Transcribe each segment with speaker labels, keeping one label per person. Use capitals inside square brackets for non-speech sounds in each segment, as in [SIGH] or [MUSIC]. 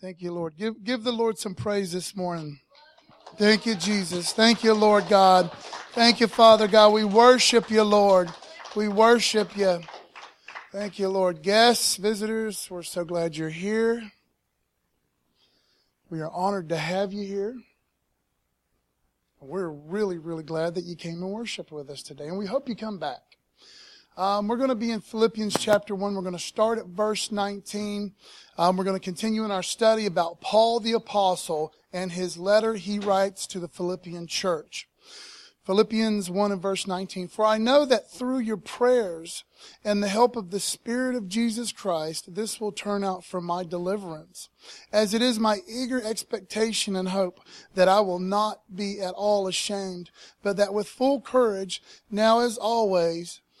Speaker 1: Thank you, Lord. Give, give the Lord some praise this morning. Thank you, Jesus. Thank you, Lord God. Thank you, Father God. We worship you, Lord. We worship you. Thank you, Lord. Guests, visitors, we're so glad you're here. We are honored to have you here. We're really, really glad that you came and worshiped with us today, and we hope you come back. Um, we're going to be in Philippians chapter 1. We're going to start at verse 19. Um, we're going to continue in our study about Paul the Apostle and his letter he writes to the Philippian church. Philippians 1 and verse 19. For I know that through your prayers and the help of the Spirit of Jesus Christ, this will turn out for my deliverance. As it is my eager expectation and hope that I will not be at all ashamed, but that with full courage, now as always,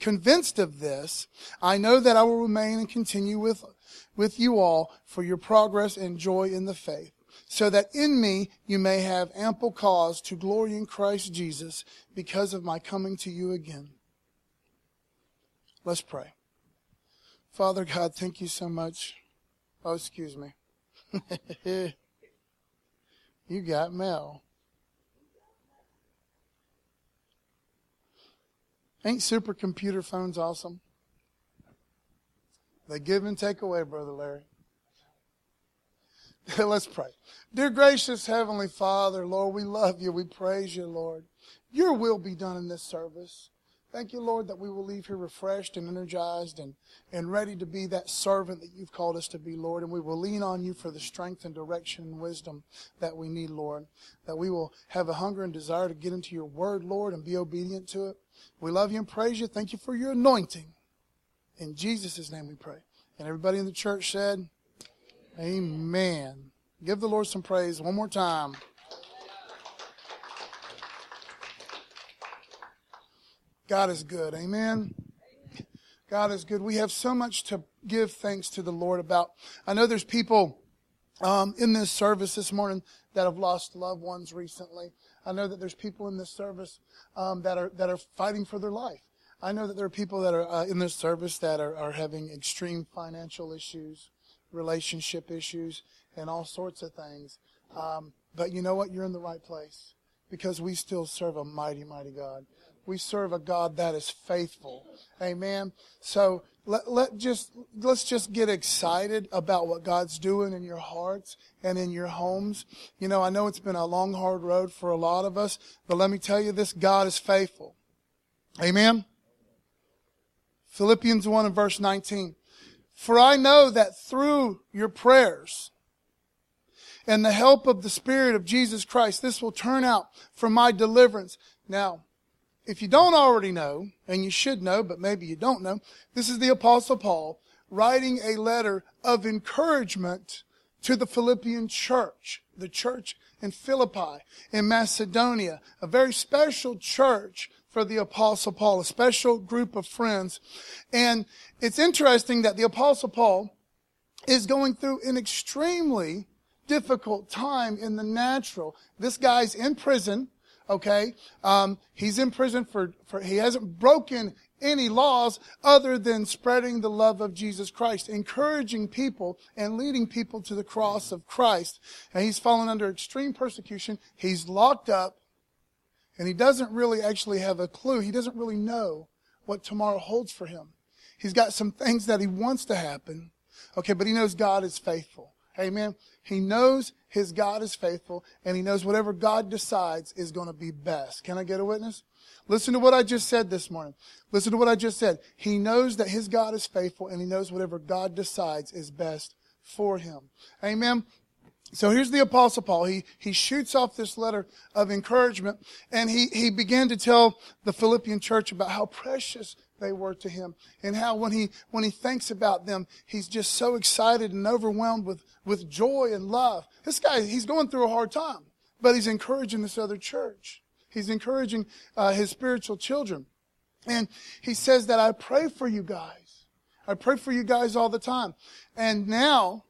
Speaker 1: Convinced of this, I know that I will remain and continue with, with you all for your progress and joy in the faith, so that in me you may have ample cause to glory in Christ Jesus because of my coming to you again. Let's pray. Father God, thank you so much. Oh, excuse me. [LAUGHS] you got mail. Ain't supercomputer phones awesome? They give and take away, Brother Larry. [LAUGHS] Let's pray. Dear gracious Heavenly Father, Lord, we love you. We praise you, Lord. Your will be done in this service. Thank you, Lord, that we will leave here refreshed and energized and, and ready to be that servant that you've called us to be, Lord. And we will lean on you for the strength and direction and wisdom that we need, Lord. That we will have a hunger and desire to get into your word, Lord, and be obedient to it. We love you and praise you. Thank you for your anointing. In Jesus' name we pray. And everybody in the church said, Amen. Give the Lord some praise one more time. God is good. Amen. God is good. We have so much to give thanks to the Lord about. I know there's people um, in this service this morning that have lost loved ones recently. I know that there's people in this service um, that are that are fighting for their life. I know that there are people that are uh, in this service that are, are having extreme financial issues, relationship issues, and all sorts of things. Um, but you know what? You're in the right place because we still serve a mighty, mighty God. We serve a God that is faithful. Amen. So let, let just let's just get excited about what God's doing in your hearts and in your homes. You know, I know it's been a long, hard road for a lot of us, but let me tell you this: God is faithful. Amen. Philippians 1 and verse 19. For I know that through your prayers and the help of the Spirit of Jesus Christ, this will turn out for my deliverance. Now, if you don't already know, and you should know, but maybe you don't know, this is the Apostle Paul writing a letter of encouragement to the Philippian church, the church in Philippi, in Macedonia, a very special church for the Apostle Paul, a special group of friends. And it's interesting that the Apostle Paul is going through an extremely difficult time in the natural. This guy's in prison okay? Um, he's in prison for, for, he hasn't broken any laws other than spreading the love of Jesus Christ, encouraging people and leading people to the cross of Christ. And he's fallen under extreme persecution. He's locked up and he doesn't really actually have a clue. He doesn't really know what tomorrow holds for him. He's got some things that he wants to happen. Okay, but he knows God is faithful. Amen. He knows his God is faithful and he knows whatever God decides is going to be best. Can I get a witness? Listen to what I just said this morning. Listen to what I just said. He knows that his God is faithful and he knows whatever God decides is best for him. Amen. So here's the apostle Paul. He, he shoots off this letter of encouragement and he, he began to tell the Philippian church about how precious they were to him and how when he when he thinks about them he's just so excited and overwhelmed with with joy and love this guy he's going through a hard time but he's encouraging this other church. He's encouraging uh, his spiritual children. And he says that I pray for you guys. I pray for you guys all the time. And now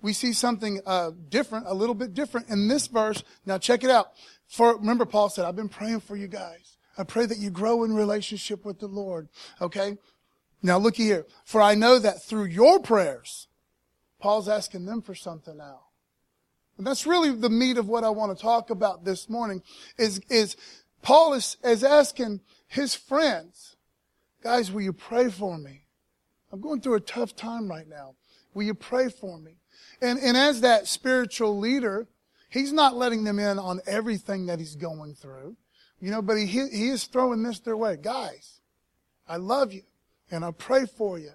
Speaker 1: we see something uh, different, a little bit different in this verse. Now check it out. For remember, Paul said, "I've been praying for you guys. I pray that you grow in relationship with the Lord." Okay. Now look here. For I know that through your prayers, Paul's asking them for something now. And that's really the meat of what I want to talk about this morning is, is Paul is, is asking his friends, guys, will you pray for me? I'm going through a tough time right now. Will you pray for me? And, and as that spiritual leader, he's not letting them in on everything that he's going through, you know, but he, he is throwing this their way. Guys, I love you and I pray for you.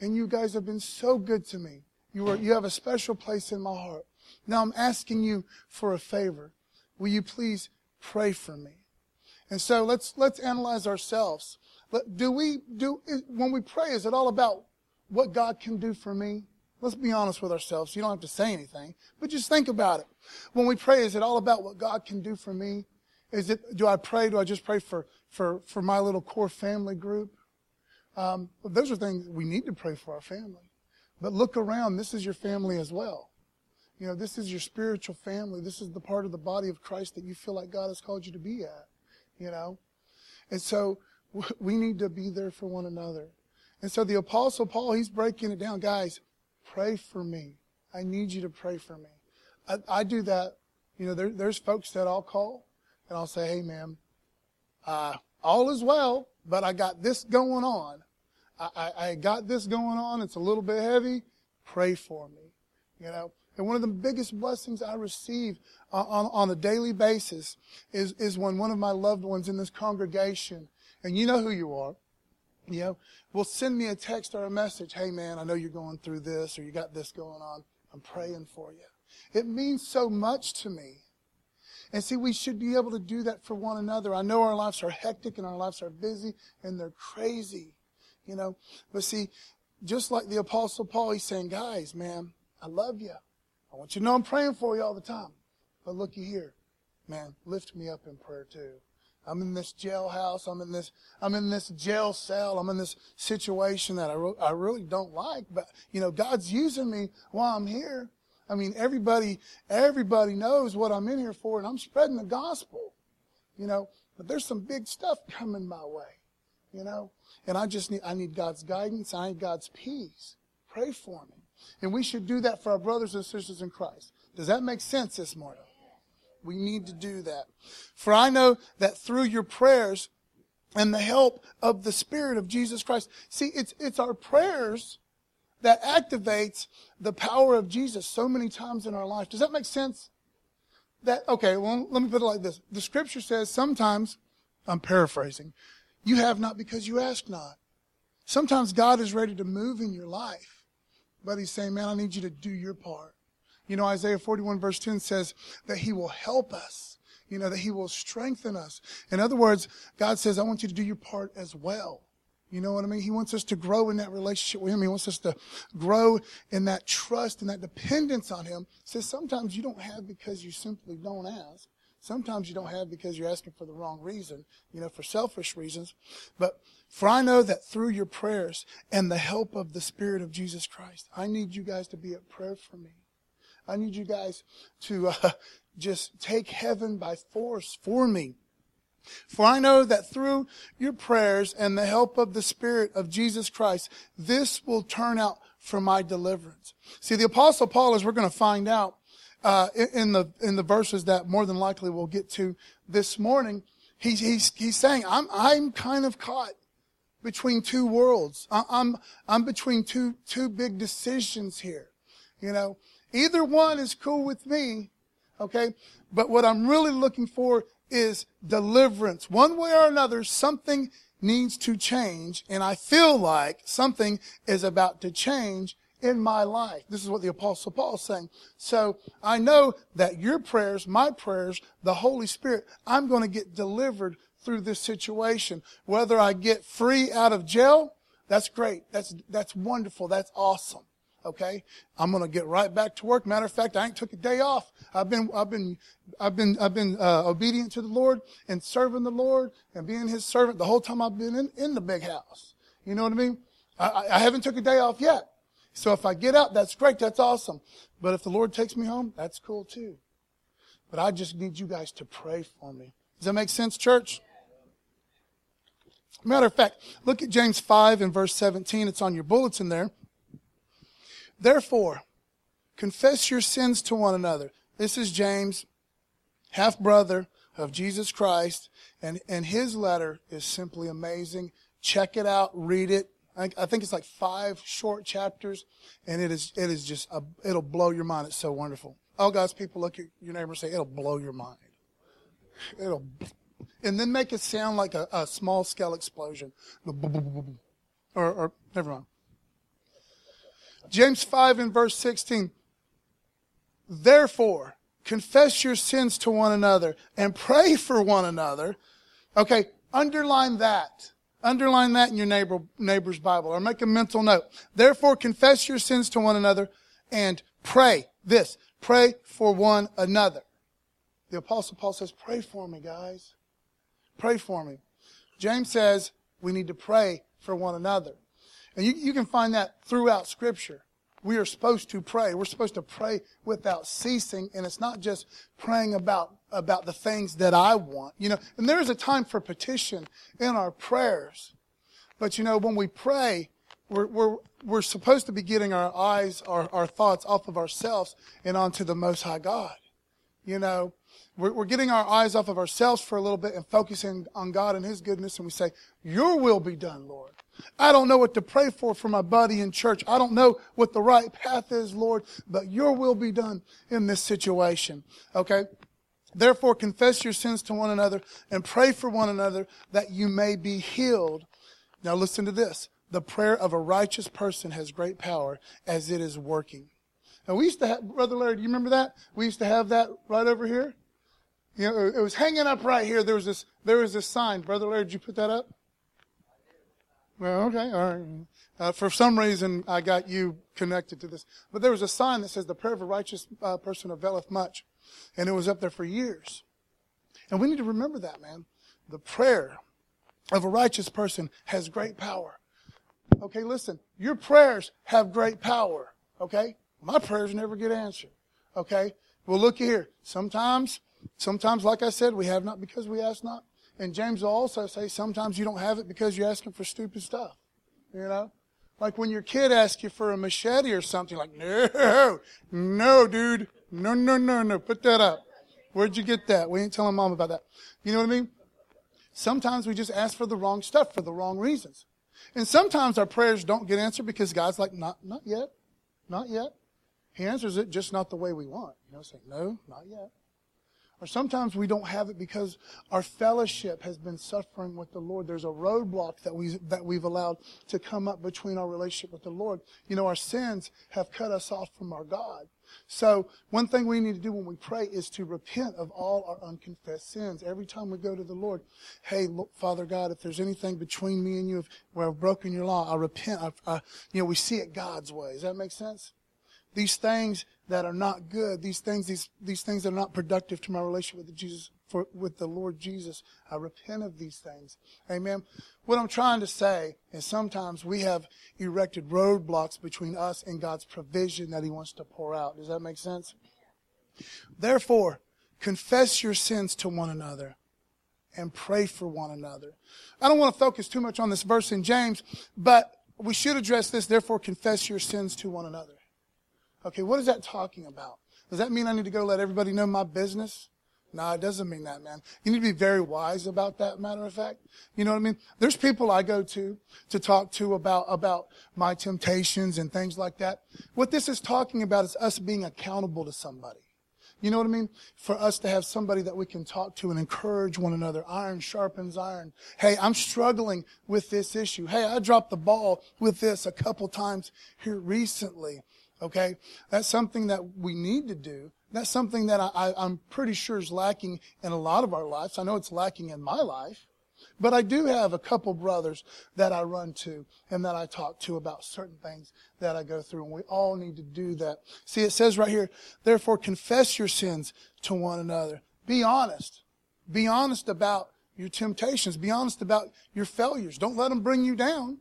Speaker 1: And you guys have been so good to me. You are, you have a special place in my heart. Now I'm asking you for a favor. Will you please pray for me? And so let's, let's analyze ourselves. Do we, do, when we pray, is it all about what God can do for me? Let's be honest with ourselves. You don't have to say anything, but just think about it. When we pray, is it all about what God can do for me? Is it, do I pray, do I just pray for, for, for my little core family group? Um, those are things we need to pray for our family. But look around. This is your family as well. You know, this is your spiritual family. This is the part of the body of Christ that you feel like God has called you to be at. You know? And so we need to be there for one another. And so the apostle Paul, he's breaking it down. Guys, pray for me. I need you to pray for me. I, I do that. You know, there, there's folks that I'll call and I'll say, hey, ma'am, uh, all is well, but I got this going on. I, I, I got this going on. It's a little bit heavy. Pray for me. You know, and one of the biggest blessings I receive on, on, a daily basis is, is when one of my loved ones in this congregation, and you know who you are, you know, will send me a text or a message. Hey man, I know you're going through this or you got this going on. I'm praying for you. It means so much to me. And see, we should be able to do that for one another. I know our lives are hectic and our lives are busy and they're crazy, you know. But see, just like the apostle Paul, he's saying, guys, man, I love you. I want you to know I'm praying for you all the time. But looky here, man, lift me up in prayer too. I'm in this jailhouse. I'm in this, I'm in this jail cell. I'm in this situation that I, re- I really don't like, but you know, God's using me while I'm here. I mean, everybody, everybody knows what I'm in here for and I'm spreading the gospel, you know, but there's some big stuff coming my way, you know, and I just need, I need God's guidance. I need God's peace. Pray for me. And we should do that for our brothers and sisters in Christ. Does that make sense this morning? We need to do that. For I know that through your prayers and the help of the Spirit of Jesus Christ, see, it's, it's our prayers that activates the power of Jesus so many times in our life. Does that make sense? That, okay, well, let me put it like this. The scripture says sometimes, I'm paraphrasing, you have not because you ask not. Sometimes God is ready to move in your life, but he's saying, man, I need you to do your part. You know, Isaiah 41 verse 10 says that he will help us. You know, that he will strengthen us. In other words, God says, I want you to do your part as well. You know what I mean? He wants us to grow in that relationship with him. He wants us to grow in that trust and that dependence on him. He says sometimes you don't have because you simply don't ask. Sometimes you don't have because you're asking for the wrong reason, you know, for selfish reasons. But for I know that through your prayers and the help of the Spirit of Jesus Christ, I need you guys to be at prayer for me. I need you guys to uh, [LAUGHS] just take heaven by force for me. For I know that through your prayers and the help of the Spirit of Jesus Christ, this will turn out for my deliverance. See, the Apostle Paul, as we're going to find out uh, in the in the verses that more than likely we'll get to this morning, he's he's he's saying, I'm I'm kind of caught between two worlds. I'm I'm between two two big decisions here. You know, Either one is cool with me. Okay. But what I'm really looking for is deliverance. One way or another, something needs to change. And I feel like something is about to change in my life. This is what the apostle Paul is saying. So I know that your prayers, my prayers, the Holy Spirit, I'm going to get delivered through this situation. Whether I get free out of jail, that's great. That's, that's wonderful. That's awesome. Okay, I'm gonna get right back to work. Matter of fact, I ain't took a day off. I've been, I've been, I've been, I've been uh, obedient to the Lord and serving the Lord and being His servant the whole time I've been in, in the big house. You know what I mean? I, I haven't took a day off yet. So if I get out, that's great. That's awesome. But if the Lord takes me home, that's cool too. But I just need you guys to pray for me. Does that make sense, church? Matter of fact, look at James 5 and verse 17. It's on your bullets in there. Therefore, confess your sins to one another. This is James, half brother of Jesus Christ, and, and his letter is simply amazing. Check it out, read it. I, I think it's like five short chapters, and it is, it is just, a, it'll blow your mind. It's so wonderful. All God's people look at your neighbor and say, it'll blow your mind. It'll, and then make it sound like a, a small scale explosion. Or, or, never mind. James 5 and verse 16. Therefore, confess your sins to one another and pray for one another. Okay, underline that. Underline that in your neighbor, neighbor's Bible or make a mental note. Therefore, confess your sins to one another and pray this. Pray for one another. The apostle Paul says, pray for me, guys. Pray for me. James says we need to pray for one another. And you, you can find that throughout Scripture. We are supposed to pray. We're supposed to pray without ceasing. And it's not just praying about, about the things that I want. You know, and there is a time for petition in our prayers. But you know, when we pray, we're, we're, we're supposed to be getting our eyes, our, our thoughts off of ourselves and onto the Most High God. You know, we're, we're getting our eyes off of ourselves for a little bit and focusing on God and His goodness. And we say, Your will be done, Lord. I don't know what to pray for for my buddy in church. I don't know what the right path is, Lord, but your will be done in this situation. Okay? Therefore, confess your sins to one another and pray for one another that you may be healed. Now listen to this. The prayer of a righteous person has great power as it is working. Now we used to have, Brother Larry, do you remember that? We used to have that right over here. You know, it was hanging up right here. There was this, there was this sign. Brother Larry, did you put that up? Well, okay, all right. Uh, for some reason, I got you connected to this. But there was a sign that says, the prayer of a righteous uh, person availeth much. And it was up there for years. And we need to remember that, man. The prayer of a righteous person has great power. Okay, listen, your prayers have great power. Okay? My prayers never get answered. Okay? Well, look here. Sometimes, sometimes, like I said, we have not because we ask not. And James will also say sometimes you don't have it because you're asking for stupid stuff. You know? Like when your kid asks you for a machete or something, like, no, no, dude. No, no, no, no. Put that up. Where'd you get that? We ain't telling mom about that. You know what I mean? Sometimes we just ask for the wrong stuff for the wrong reasons. And sometimes our prayers don't get answered because God's like, not, not yet. Not yet. He answers it just not the way we want. You know, saying, no, not yet. Or sometimes we don't have it because our fellowship has been suffering with the Lord. There's a roadblock that we that we've allowed to come up between our relationship with the Lord. You know, our sins have cut us off from our God. So one thing we need to do when we pray is to repent of all our unconfessed sins. Every time we go to the Lord, hey, look, Father God, if there's anything between me and you where I've broken your law, I repent. I, I, you know, we see it God's way. Does that make sense? These things that are not good, these things, these, these things that are not productive to my relationship with Jesus, for, with the Lord Jesus. I repent of these things. Amen. What I'm trying to say is sometimes we have erected roadblocks between us and God's provision that He wants to pour out. Does that make sense? Therefore, confess your sins to one another and pray for one another. I don't want to focus too much on this verse in James, but we should address this. Therefore, confess your sins to one another. Okay, what is that talking about? Does that mean I need to go let everybody know my business? No, it doesn't mean that, man. You need to be very wise about that, matter of fact. You know what I mean? There's people I go to to talk to about, about my temptations and things like that. What this is talking about is us being accountable to somebody. You know what I mean? For us to have somebody that we can talk to and encourage one another. Iron sharpens iron. Hey, I'm struggling with this issue. Hey, I dropped the ball with this a couple times here recently. Okay? That's something that we need to do. That's something that I, am pretty sure is lacking in a lot of our lives. I know it's lacking in my life. But I do have a couple brothers that I run to and that I talk to about certain things that I go through. And we all need to do that. See, it says right here, therefore confess your sins to one another. Be honest. Be honest about your temptations. Be honest about your failures. Don't let them bring you down.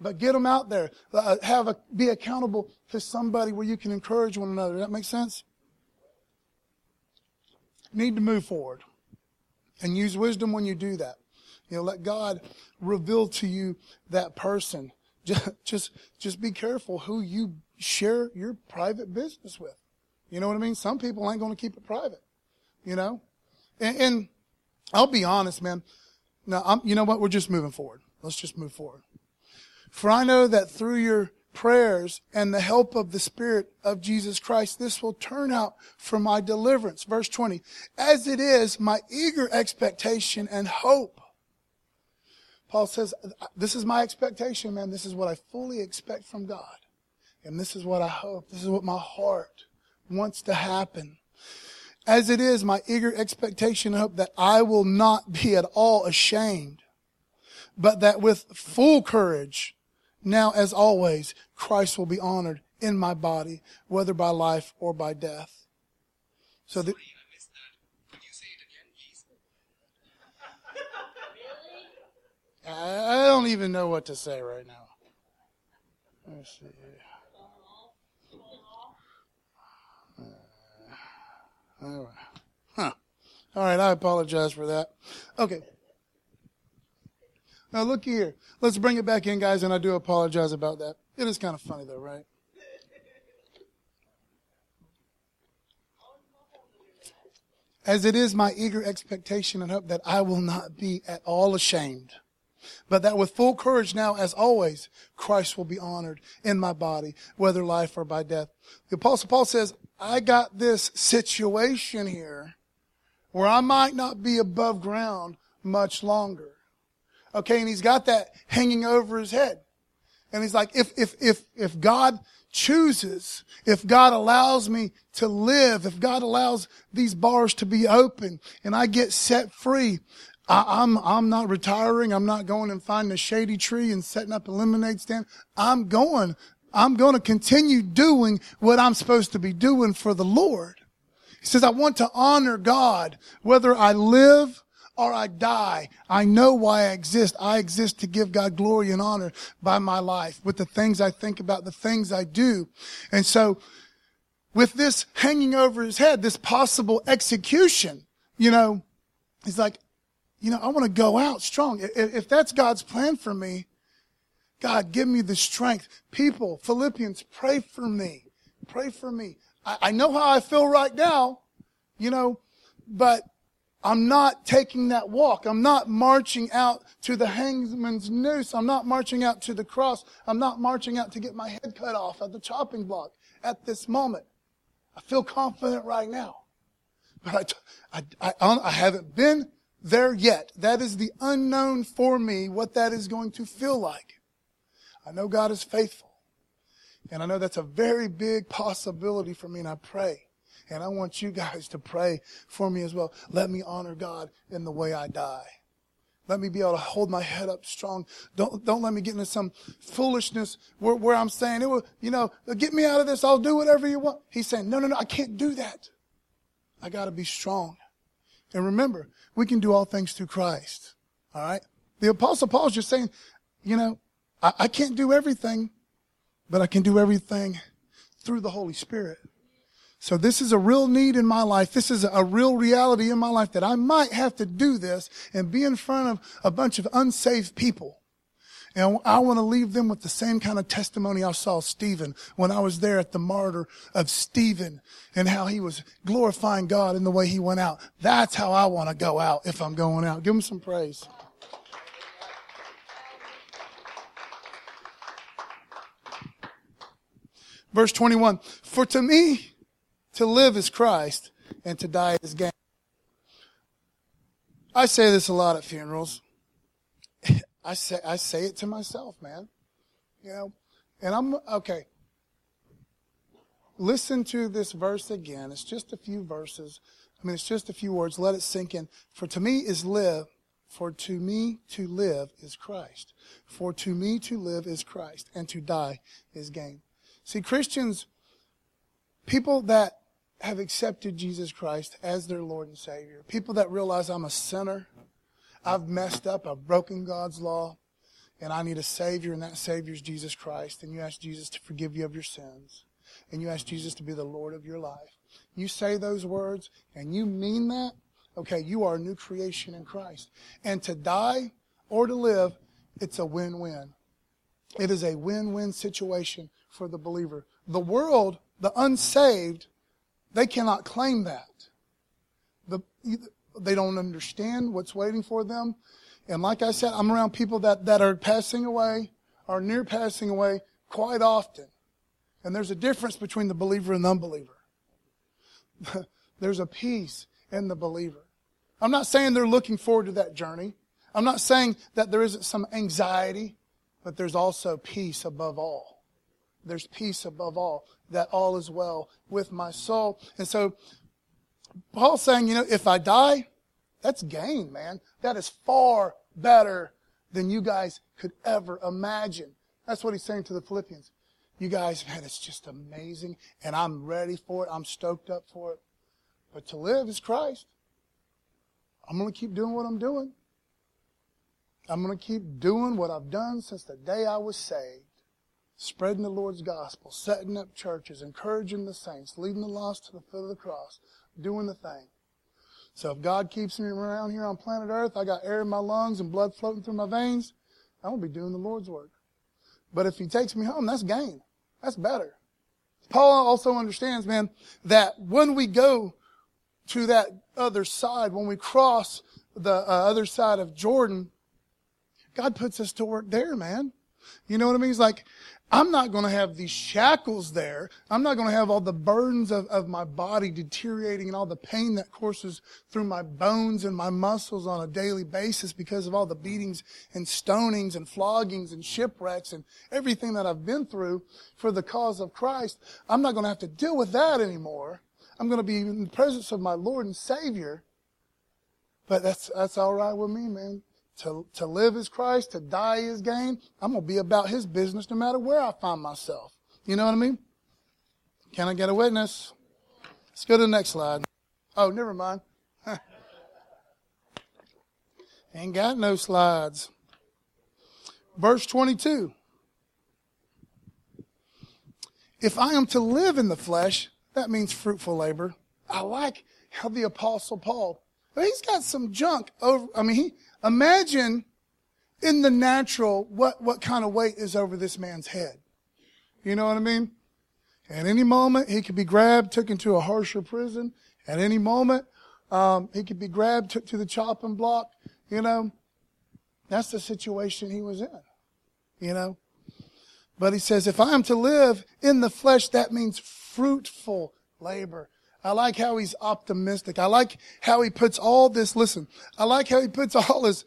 Speaker 1: But get them out there. Uh, have a, be accountable to somebody where you can encourage one another. That makes sense? Need to move forward. And use wisdom when you do that. You know, let God reveal to you that person. [LAUGHS] Just, just, just be careful who you share your private business with. You know what I mean? Some people ain't going to keep it private. You know? And, and I'll be honest, man. Now, I'm, you know what? We're just moving forward. Let's just move forward. For I know that through your prayers and the help of the Spirit of Jesus Christ, this will turn out for my deliverance. Verse 20. As it is my eager expectation and hope. Paul says, this is my expectation, man. This is what I fully expect from God. And this is what I hope. This is what my heart wants to happen. As it is my eager expectation and hope that I will not be at all ashamed, but that with full courage, now, as always, Christ will be honored in my body, whether by life or by death. So the, I don't even know what to say right now. Let's see. Uh, huh. All right, I apologize for that. Okay. Now look here. Let's bring it back in, guys, and I do apologize about that. It is kind of funny though, right? As it is my eager expectation and hope that I will not be at all ashamed, but that with full courage now, as always, Christ will be honored in my body, whether life or by death. The apostle Paul says, I got this situation here where I might not be above ground much longer. Okay, and he's got that hanging over his head. And he's like, if, if, if, if God chooses, if God allows me to live, if God allows these bars to be open and I get set free, I, am I'm, I'm not retiring. I'm not going and finding a shady tree and setting up a lemonade stand. I'm going, I'm going to continue doing what I'm supposed to be doing for the Lord. He says, I want to honor God, whether I live or I die. I know why I exist. I exist to give God glory and honor by my life with the things I think about, the things I do. And so with this hanging over his head, this possible execution, you know, he's like, you know, I want to go out strong. If that's God's plan for me, God, give me the strength. People, Philippians, pray for me. Pray for me. I, know how I feel right now, you know, but I'm not taking that walk. I'm not marching out to the hangman's noose. I'm not marching out to the cross. I'm not marching out to get my head cut off at the chopping block at this moment. I feel confident right now. But I, I, I, I haven't been there yet. That is the unknown for me, what that is going to feel like. I know God is faithful. And I know that's a very big possibility for me, and I pray and I want you [LAUGHS] guys to pray for me as well. Let me honor God in the way I die. Let me be able to hold my head up strong. Don't, don't let me get into some foolishness where, where I'm saying, it will, you know, get me out of this. I'll do whatever you want. He's saying, no, no, no, I can't do that. I got to be strong. And remember, we can do all things through Christ. All right. The apostle Paul's just saying, you know, I, I can't do everything, but I can do everything through the Holy Spirit. So this is a real need in my life. This is a real reality in my life that I might have to do this and be in front of a bunch of unsaved people. And I want to leave them with the same kind of testimony I saw Stephen when I was there at the martyr of Stephen and how he was glorifying God in the way he went out. That's how I want to go out if I'm going out. Give him some praise. Verse 21. For to me, to live is Christ and to die is gain. I say this a lot at funerals. [LAUGHS] I say I say it to myself, man. You know, and I'm okay. Listen to this verse again. It's just a few verses. I mean, it's just a few words. Let it sink in. For to me is live For to me to live is Christ. For to me to live is Christ, and to die is gain. See, Christians, people that have accepted Jesus Christ as their Lord and Savior, people that realize I'm a sinner, I've messed up, I've broken God's law, and I need a Savior, and that Savior is Jesus Christ, and you ask Jesus to forgive you of your sins, and you ask Jesus to be the Lord of your life. You say those words, and you mean that, Okay, you are a new creation in Christ. And to die or to live, it's a win win. It is a win win situation for the believer. The world, the unsaved, they cannot claim that. The, they don't understand what's waiting for them. And like I said, I'm around people that, that are passing away, are near passing away quite often. And there's a difference between the believer and the unbeliever. [LAUGHS] there's a peace in the believer. I'm not saying they're looking forward to that journey. I'm not saying that there isn't some anxiety, but there's also peace above all. There's peace above all, that all is well with my soul. And so Paul's saying, you know, if I die, that's gain, man. That is far better than you guys could ever imagine. That's what he's saying to the Philippians. You guys, man, it's just amazing, and I'm ready for it. I'm stoked up for it. But to live is Christ. I'm going to keep doing what I'm doing. I'm going to keep doing what I've done since the day I was saved. Spreading the Lord's gospel, setting up churches, encouraging the saints, leading the lost to the foot of the cross, doing the thing. So if God keeps me around here on planet Earth, I got air in my lungs and blood floating through my veins, I'm going to be doing the Lord's work. But if He takes me home, that's gain. That's better. Paul also understands, man, that when we go to that other side, when we cross the uh, other side of Jordan, God puts us to work there, man. You know what I mean? He's like, I'm not going to have these shackles there. I'm not going to have all the burdens of, of my body deteriorating and all the pain that courses through my bones and my muscles on a daily basis because of all the beatings and stonings and floggings and shipwrecks and everything that I've been through for the cause of Christ. I'm not going to have to deal with that anymore. I'm going to be in the presence of my Lord and Savior. But that's, that's all right with me, man. To, to live is Christ, to die is gain. I'm going to be about His business no matter where I find myself. You know what I mean? Can I get a witness? Let's go to the next slide. Oh, never mind. [LAUGHS] Ain't got no slides. Verse 22. If I am to live in the flesh, that means fruitful labor. I like how the apostle Paul, he's got some junk over, I mean, he, imagine in the natural what, what kind of weight is over this man's head. You know what I mean? At any moment, he could be grabbed, took into a harsher prison. At any moment, um, he could be grabbed, took to the chopping block. You know, that's the situation he was in. You know, but he says, if I am to live in the flesh, that means fruitful labor. I like how he's optimistic. I like how he puts all this, listen, I like how he puts all his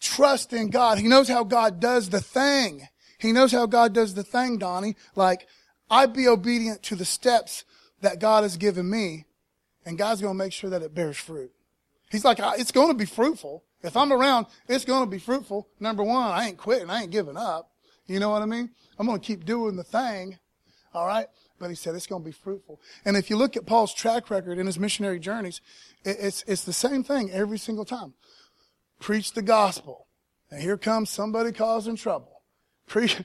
Speaker 1: trust in God. He knows how God does the thing. He knows how God does the thing, Donnie. Like, I'd be obedient to the steps that God has given me, and God's going to make sure that it bears fruit. He's like, it's going to be fruitful. If I'm around, it's going to be fruitful. Number one, I ain't quitting. I ain't giving up. You know what I mean? I'm going to keep doing the thing. All right. But he said it's going to be fruitful. And if you look at Paul's track record in his missionary journeys, it's, it's the same thing every single time. Preach the gospel. And here comes somebody causing trouble. Preach,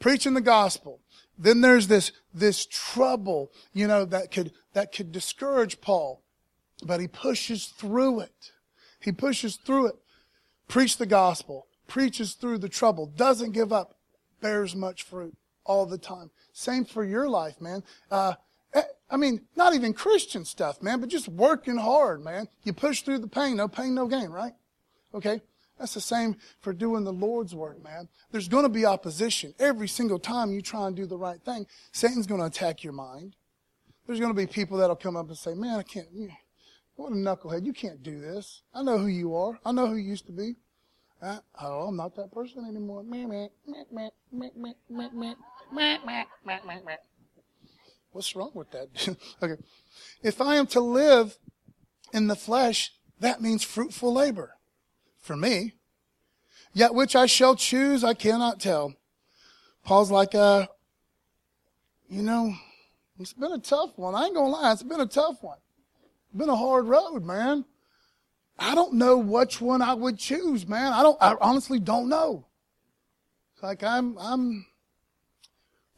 Speaker 1: preaching the gospel. Then there's this, this trouble, you know, that could, that could discourage Paul. But he pushes through it. He pushes through it. Preach the gospel. Preaches through the trouble. Doesn't give up. Bears much fruit all the time. Same for your life, man. Uh, eh, I mean, not even Christian stuff, man, but just working hard, man. You push through the pain, no pain, no gain, right? Okay? That's the same for doing the Lord's work, man. There's going to be opposition. Every single time you try and do the right thing, Satan's going to attack your mind. There's going to be people that'll come up and say, man, I can't, what a knucklehead. You can't do this. I know who you are. I know who you used to be. Uh, oh, I'm not that person anymore. What's wrong with that? [LAUGHS] okay. If I am to live in the flesh, that means fruitful labor. for me. Yet which I shall choose, I cannot tell. Paul's like, uh, you know, it's been a tough one. I ain't gonna lie, it's been a tough one. It's been a hard road, man. I don't know which one I would choose, man. I don't, I honestly don't know. It's like I'm, I'm,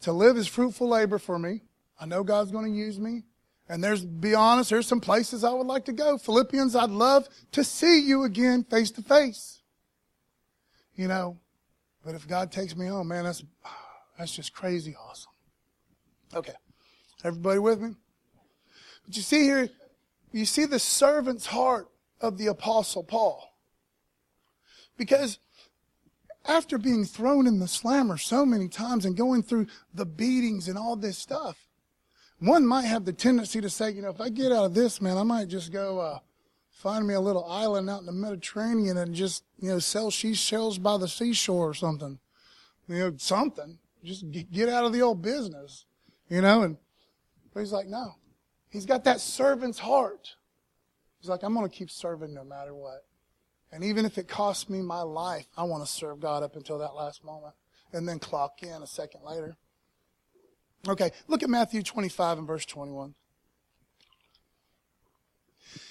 Speaker 1: to live is fruitful labor for me. I know God's going to use me. And there's, be honest, there's some places I would like to go. Philippians, I'd love to see you again face to face. You know, but if God takes me home, man, that's, [SIGHS] that's just crazy awesome. Okay. Everybody with me? But you see here, you see the servant's heart of the apostle Paul. Because after being thrown in the slammer so many times and going through the beatings and all this stuff, one might have the tendency to say, you know, if I get out of this, man, I might just go uh, find me a little island out in the Mediterranean and just, you know, sell seashells by the seashore or something. You know, something. Just get out of the old business, you know. And but he's like, no. He's got that servant's heart. He's like, I'm going to keep serving no matter what. And even if it costs me my life, I want to serve God up until that last moment and then clock in a second later. Okay, look at Matthew 25 and verse 21.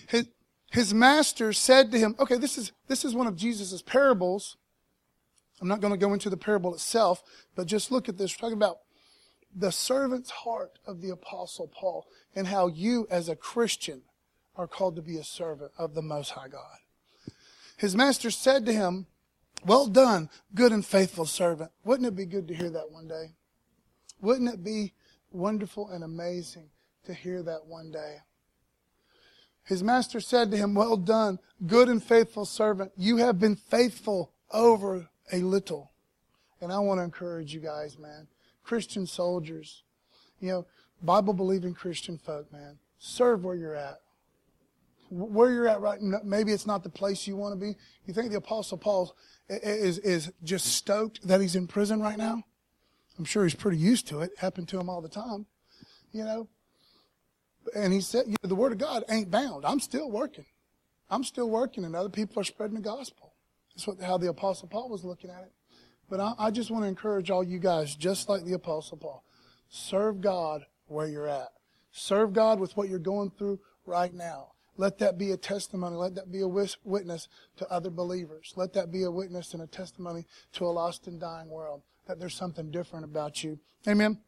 Speaker 1: His, his master said to him, okay, this is, this is one of Jesus' parables. I'm not going to go into the parable itself, but just look at this. We're talking about the servant's heart of the apostle Paul and how you as a Christian are called to be a servant of the Most High God. His master said to him, Well done, good and faithful servant. Wouldn't it be good to hear that one day? Wouldn't it be wonderful and amazing to hear that one day? His master said to him, Well done, good and faithful servant. You have been faithful over a little. And I want to encourage you guys, man. Christian soldiers, you know, Bible believing Christian folk, man. Serve where you're at where you're at right now, maybe it's not the place you want to be. You think the Apostle Paul is, is just stoked that he's in prison right now? I'm sure he's pretty used to it. Happened to him all the time, you know. And he said, you know, the Word of God ain't bound. I'm still working. I'm still working, and other people are spreading the gospel. That's what, how the Apostle Paul was looking at it. But I, I just want to encourage all you guys, just like the Apostle Paul, serve God where you're at. Serve God with what you're going through right now. Let that be a testimony. Let that be a witness to other believers. Let that be a witness and a testimony to a lost and dying world that there's something different about you. Amen.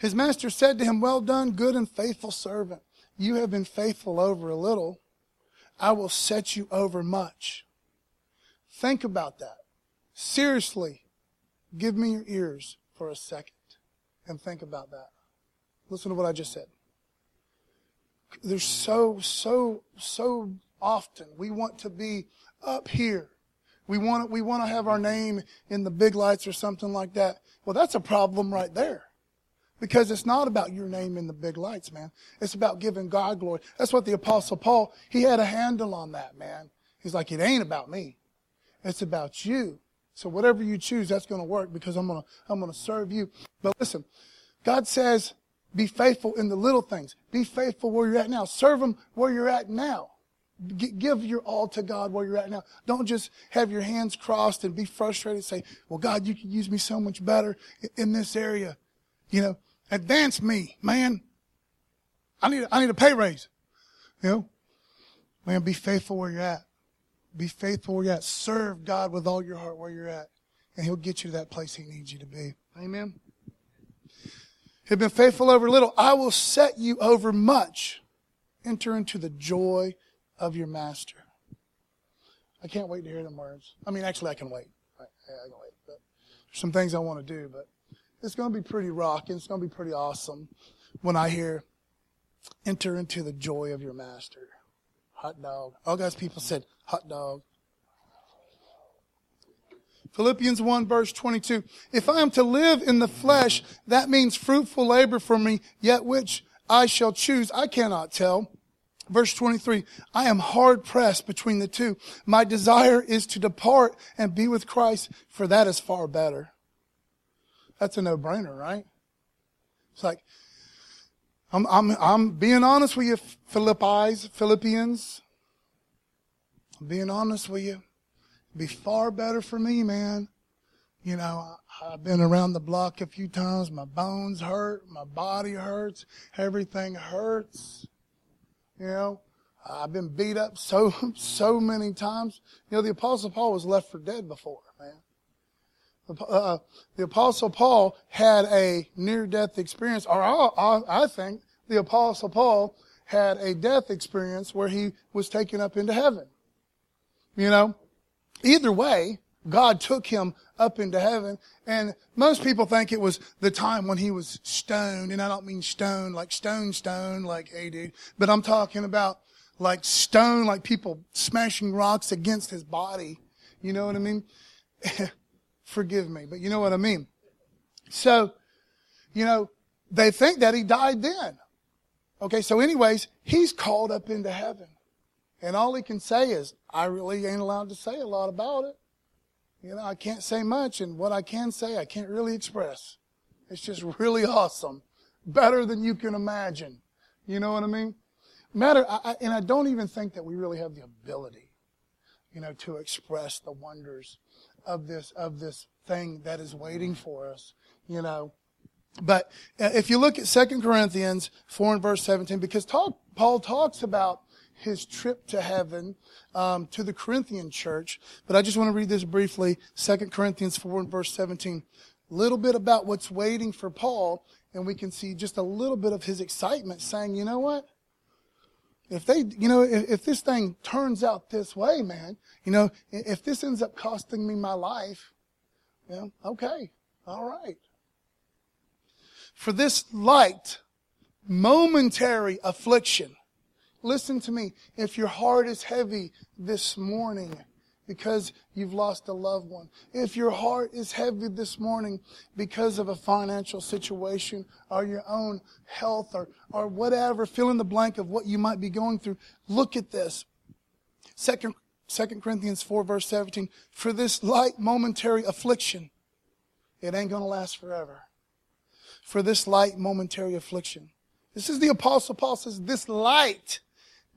Speaker 1: His master said to him, Well done, good and faithful servant. You have been faithful over a little. I will set you over much. Think about that. Seriously, give me your ears for a second and think about that. Listen to what I just said there's so, so, so often we want to be up here. We want, we want to have our name in the big lights or something like that. Well, that's a problem right there. Because it's not about your name in the big lights, man. It's about giving God glory. That's what the apostle Paul, he had a handle on that, man. He's like, it ain't about me. It's about you. So whatever you choose, that's going to work because I'm going to, I'm going to serve you. But listen, God says be faithful in the little things. Be faithful where you're at now. Serve Him where you're at now. G- give your all to God where you're at now. Don't just have your hands crossed and be frustrated and say, well, God, you could use me so much better in this area. You know, advance me, man. I need, I need a pay raise. You know, man, be faithful where you're at. Be faithful where you're at. Serve God with all your heart where you're at. And He'll get you to that place He needs you to be. Amen have been faithful over little, I will set you over much. Enter into the joy of your master. I can't wait to hear them words. I mean, actually, I can wait. I, I can wait. But there's some things I want to do, but it's going to be pretty rocking. It's going to be pretty awesome when I hear, enter into the joy of your master. Hot dog. All God's people said, hot dog. Philippians 1 verse 22. If I am to live in the flesh, that means fruitful labor for me, yet which I shall choose, I cannot tell. Verse 23, I am hard pressed between the two. My desire is to depart and be with Christ, for that is far better. That's a no-brainer, right? It's like, I'm, I'm, I'm being honest with you, Philippians, Philippians. I'm being honest with you. Be far better for me, man. You know, I've been around the block a few times. My bones hurt. My body hurts. Everything hurts. You know, I've been beat up so, [LAUGHS] so many times. You know, the apostle Paul was left for dead before, man. The, uh, the apostle Paul had a near death experience, or I, I think the apostle Paul had a death experience where he was taken up into heaven. You know, either way, God took him up into heaven. And most people think it was the time when he was stoned. And I don't mean stone like stone, stone, like, hey dude, but I'm talking about like stone, like people smashing rocks against his body. You know what I mean? [LAUGHS] Forgive me, but you know what I mean. So, you know, they think that he died then. Okay, so anyways, he's called up into heaven. And all he can say is, I really ain't allowed to say a lot about it. You know, I can't say much, and what I can say, I can't really express. It's just [LAUGHS] really awesome. Better than you can imagine. You know what I mean? Matter, I, and I don't even think that we really have the ability, you know, to express the wonders of this, of this thing that is waiting for us, you know. But uh, if you look at 2 Corinthians 4 and verse 17, because talk, Paul talks about his trip to heaven um, to the Corinthian church. But I just want to read this briefly 2 Corinthians 4 and verse 17. A little bit about what's waiting for Paul, and we can see just a little bit of his excitement saying, you know what? If they, you know, if, if this thing turns out this way, man, you know, if this ends up costing me my life, you know, okay, all right. For this light, momentary affliction, Listen to me. If your heart is heavy this morning because you've lost a loved one, if your heart is heavy this morning because of a financial situation or your own health or, or whatever, fill in the blank of what you might be going through, look at this. Second, Second Corinthians 4 verse 17. For this light momentary affliction, it ain't gonna last forever. For this light momentary affliction. This is the apostle Paul says, this light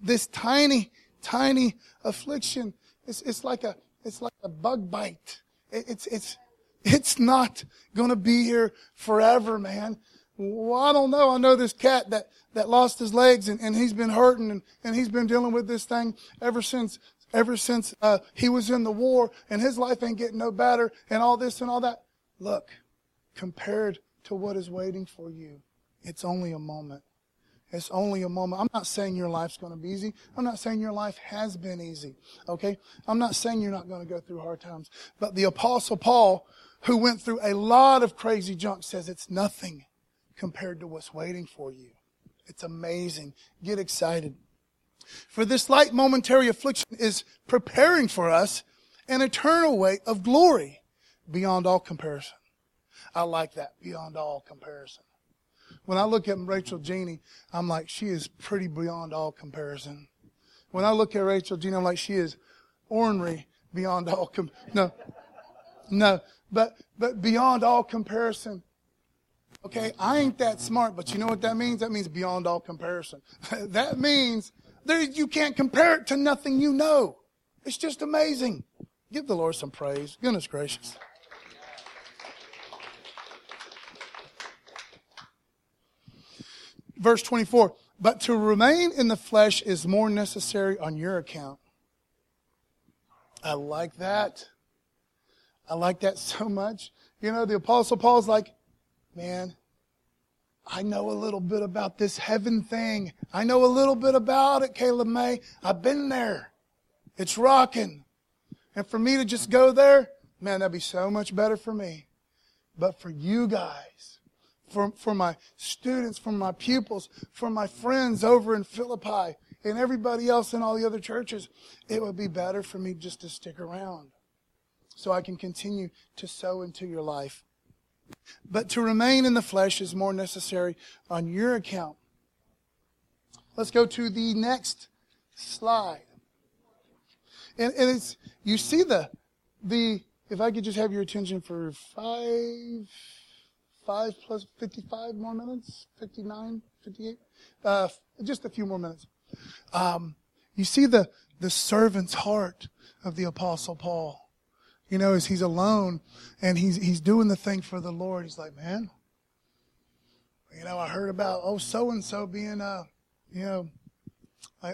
Speaker 1: this tiny, tiny affliction. It's, it's like a, it's like a bug bite. It, it's, it's, it's not going to be here forever, man. Well, I don't know. I know this cat that, that lost his legs and, and he's been hurting and, and he's been dealing with this thing ever since, ever since, uh, he was in the war and his life ain't getting no better and all this and all that. Look, compared to what is waiting for you, it's only a moment. It's only a moment. I'm not saying your life's going to be easy. I'm not saying your life has been easy. Okay? I'm not saying you're not going to go through hard times. But the apostle Paul, who went through a lot of crazy junk, says it's nothing compared to what's waiting for you. It's amazing. Get excited. For this light momentary affliction is preparing for us an eternal weight of glory beyond all comparison. I like that, beyond all comparison. When I look at Rachel Jeannie, I'm like, she is pretty beyond all comparison. When I look at Rachel Jeannie, I'm like, she is ornery beyond all com- no, no, but but beyond all comparison. Okay, I ain't that smart, but you know what that means? That means beyond all comparison. [LAUGHS] that means there you can't compare it to nothing you know. It's just amazing. Give the Lord some praise. Goodness gracious. Verse 24, but to remain in the flesh is more necessary on your account. I like that. I like that [LAUGHS] so much. You know, the apostle Paul's like, man, I know a little bit about this heaven thing. I know a little bit about it, Caleb May. I've been there. It's rocking. And for me to just go there, man, that'd be so much better for me. But for you guys, for, for my students, for my pupils, for my friends over in Philippi and everybody else in all the other churches, it would be better for me just to stick around so I can continue to sow into your life. But to remain in the flesh is more necessary on your account. Let's go to the next slide. And, and it's, you see the, the, if I could just have your attention for five, five plus 55 more minutes, 59, 58, uh, just a few more minutes. Um, you see the, the servant's heart of the apostle Paul. you know, as he's alone and he's, he's doing the thing for the Lord. He's like, man, you know, I heard about, oh, so and so being, uh, you know,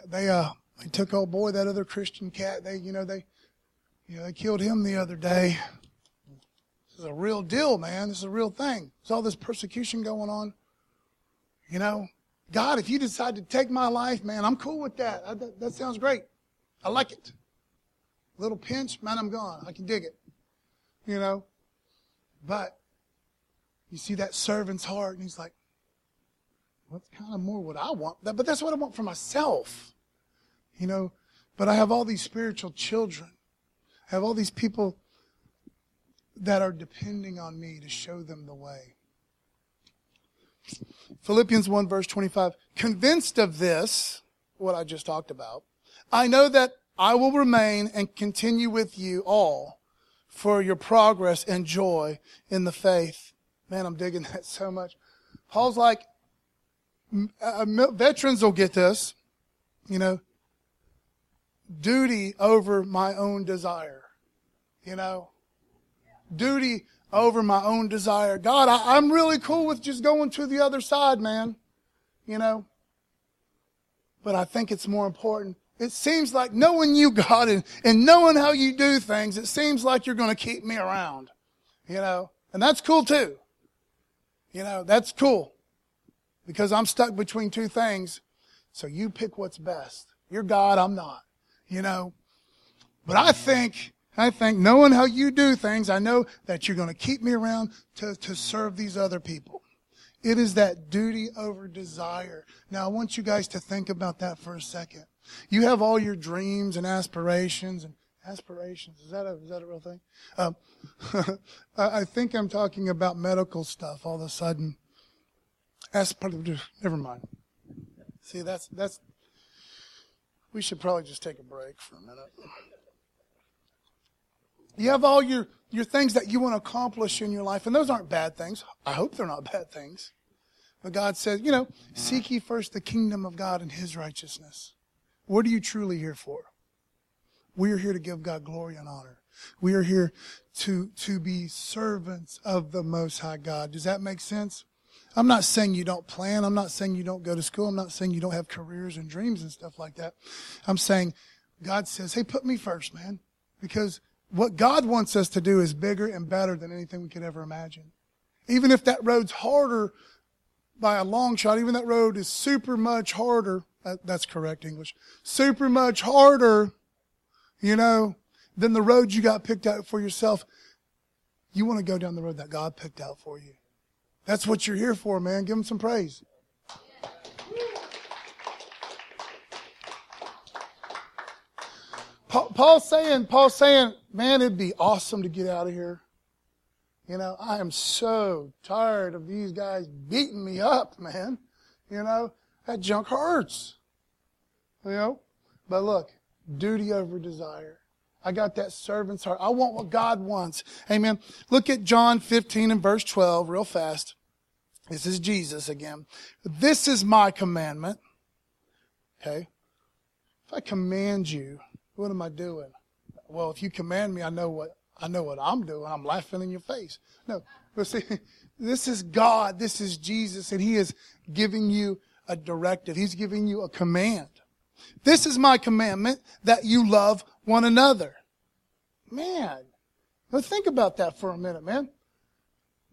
Speaker 1: they, uh, they took old boy, that other Christian cat. They, you know, they, you know, they killed him the other day. Is a real deal, man. This is a real thing. There's all this persecution going on. You know, God, if you decide to take my life, man, I'm cool with that. I, that, that sounds great. I like it. Little pinch, man, I'm gone. I can dig it. You know, but you see that servant's heart, and he's like, "What's kind of more what I want?" But that's what I want for myself. You know, but I have all these spiritual children. I have all these people that are depending on me to show them the way. Philippians 1 verse 25. Convinced of this, what I just talked about, I know that I will remain and continue with you all for your progress and joy in the faith. Man, I'm digging [LAUGHS] that so much. Paul's like, uh, veterans will get this, you know, duty over my own desire, you know, duty over my own desire. God, I, am really cool with just going to the other side, man. You know? But I think it's more important. It seems like knowing you, God, and, and knowing how you do things, it seems like you're going to keep me around. You know? And that's cool too. You know, that's cool. Because I'm stuck between two things. So you pick what's best. You're God, I'm not. You know? But I think I think knowing how you do things, I know that you're going to keep me around to, to serve these other people. It is that duty over desire. Now I want you guys to think about that for a second. You have all your dreams and aspirations and aspirations. Is that a, is that a real thing? Um, [LAUGHS] I think I'm talking about medical stuff all of a sudden. Aspir- never mind. See, that's, that's, we should probably just take a break for a minute. You have all your, your things that you want to accomplish in your life, and those aren't bad things. I hope they're not bad things. But God says, you know, seek ye first the kingdom of God and his righteousness. What are you truly here for? We are here to give God glory and honor. We are here to, to be servants of the Most High God. Does that make sense? I'm not saying you don't plan. I'm not saying you don't go to school. I'm not saying you don't have careers and dreams and stuff like that. I'm saying God says, hey, put me first, man. Because what God wants us to do is bigger and better than anything we could ever imagine. Even if that road's harder by a long shot, even that road is super much harder. Uh, that's correct English. Super much harder, you know, than the road you got picked out for yourself. You want to go down the road that God picked out for you. That's what you're here for, man. Give him some praise. Paul's saying, Paul's saying, man, it'd be awesome to get out of here. You know, I am so tired of these guys beating me up, man. You know, that junk hurts. You know, but look, duty over desire. I got that servant's heart. I want what God wants. Amen. Look at John 15 and verse 12 real fast. This is Jesus again. This is my commandment. Okay. If I command you, what am I doing? Well, if you command me, I know what I know what I'm doing. I'm laughing in your face. No, but see, [LAUGHS] this is God. This is Jesus, and He is giving you a directive. He's giving you a command. This is my commandment that you love one another. Man, now think about that for a minute, man.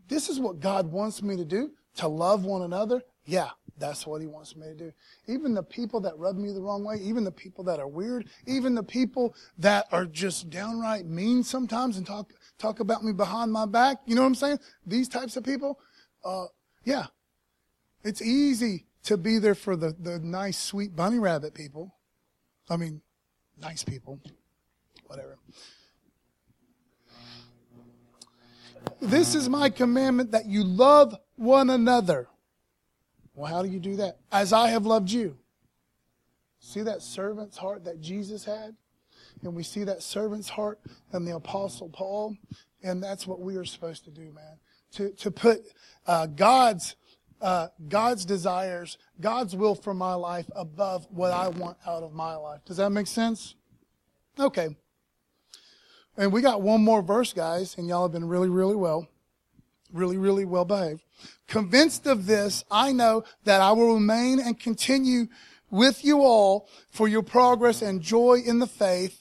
Speaker 1: This is what God wants me to do, to love one another. Yeah, that's what he wants me to do. Even the people that rub me the wrong way, even the people that are weird, even the people that are just downright mean sometimes and talk, talk about me behind my back. You know what I'm saying? These types of people, uh, yeah. It's easy to be there for the, the nice, sweet bunny rabbit people. I mean, nice people. Whatever. This is my commandment that you love one another. Well, how do you do that? As I have loved you. See that servant's heart that Jesus had? And we see that servant's heart in the Apostle Paul. And that's what we are supposed to do, man. To, to put uh, God's, uh, God's desires, God's will for my life above what I want out of my life. Does that make sense? Okay. And we got one more verse, guys, and y'all have been really, really well, really, really well behaved. Convinced of this, I know that I will remain and continue with you all for your progress and joy in the faith.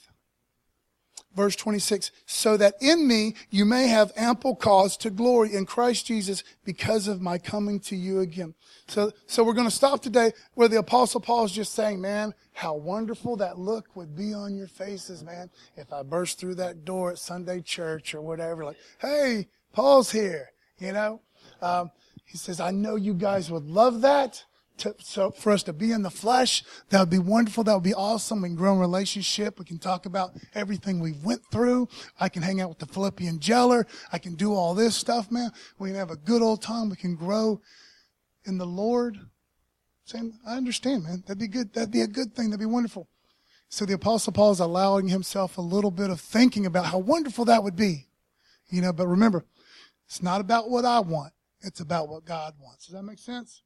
Speaker 1: Verse 26, so that in me you may have ample cause to glory in Christ Jesus because of my coming to you again. So, so we're going to stop today where the apostle Paul is just saying, man, how wonderful that look would be on your faces, man. If I burst through that door at Sunday church or whatever, like, hey, Paul's here, you know? Um, he says, I know you guys would love that to, so for us to be in the flesh, that would be wonderful. That would be awesome. and grow in relationship. We can talk about everything we went through. I can hang out with the Philippian jailer. I can do all this stuff, man. We can have a good old time. We can grow in the Lord. Saying, I understand, man. That'd be good. That'd be a good thing. That'd be wonderful. So the apostle Paul is allowing himself a little bit of thinking about how wonderful that would be. You know, but remember, it's not about what I want. It's about what God wants. Does that make sense?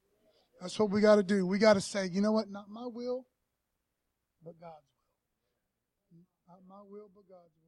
Speaker 1: That's what we got to do. We got to say, you know what? Not my will, but God's will. Not my will, but God's will.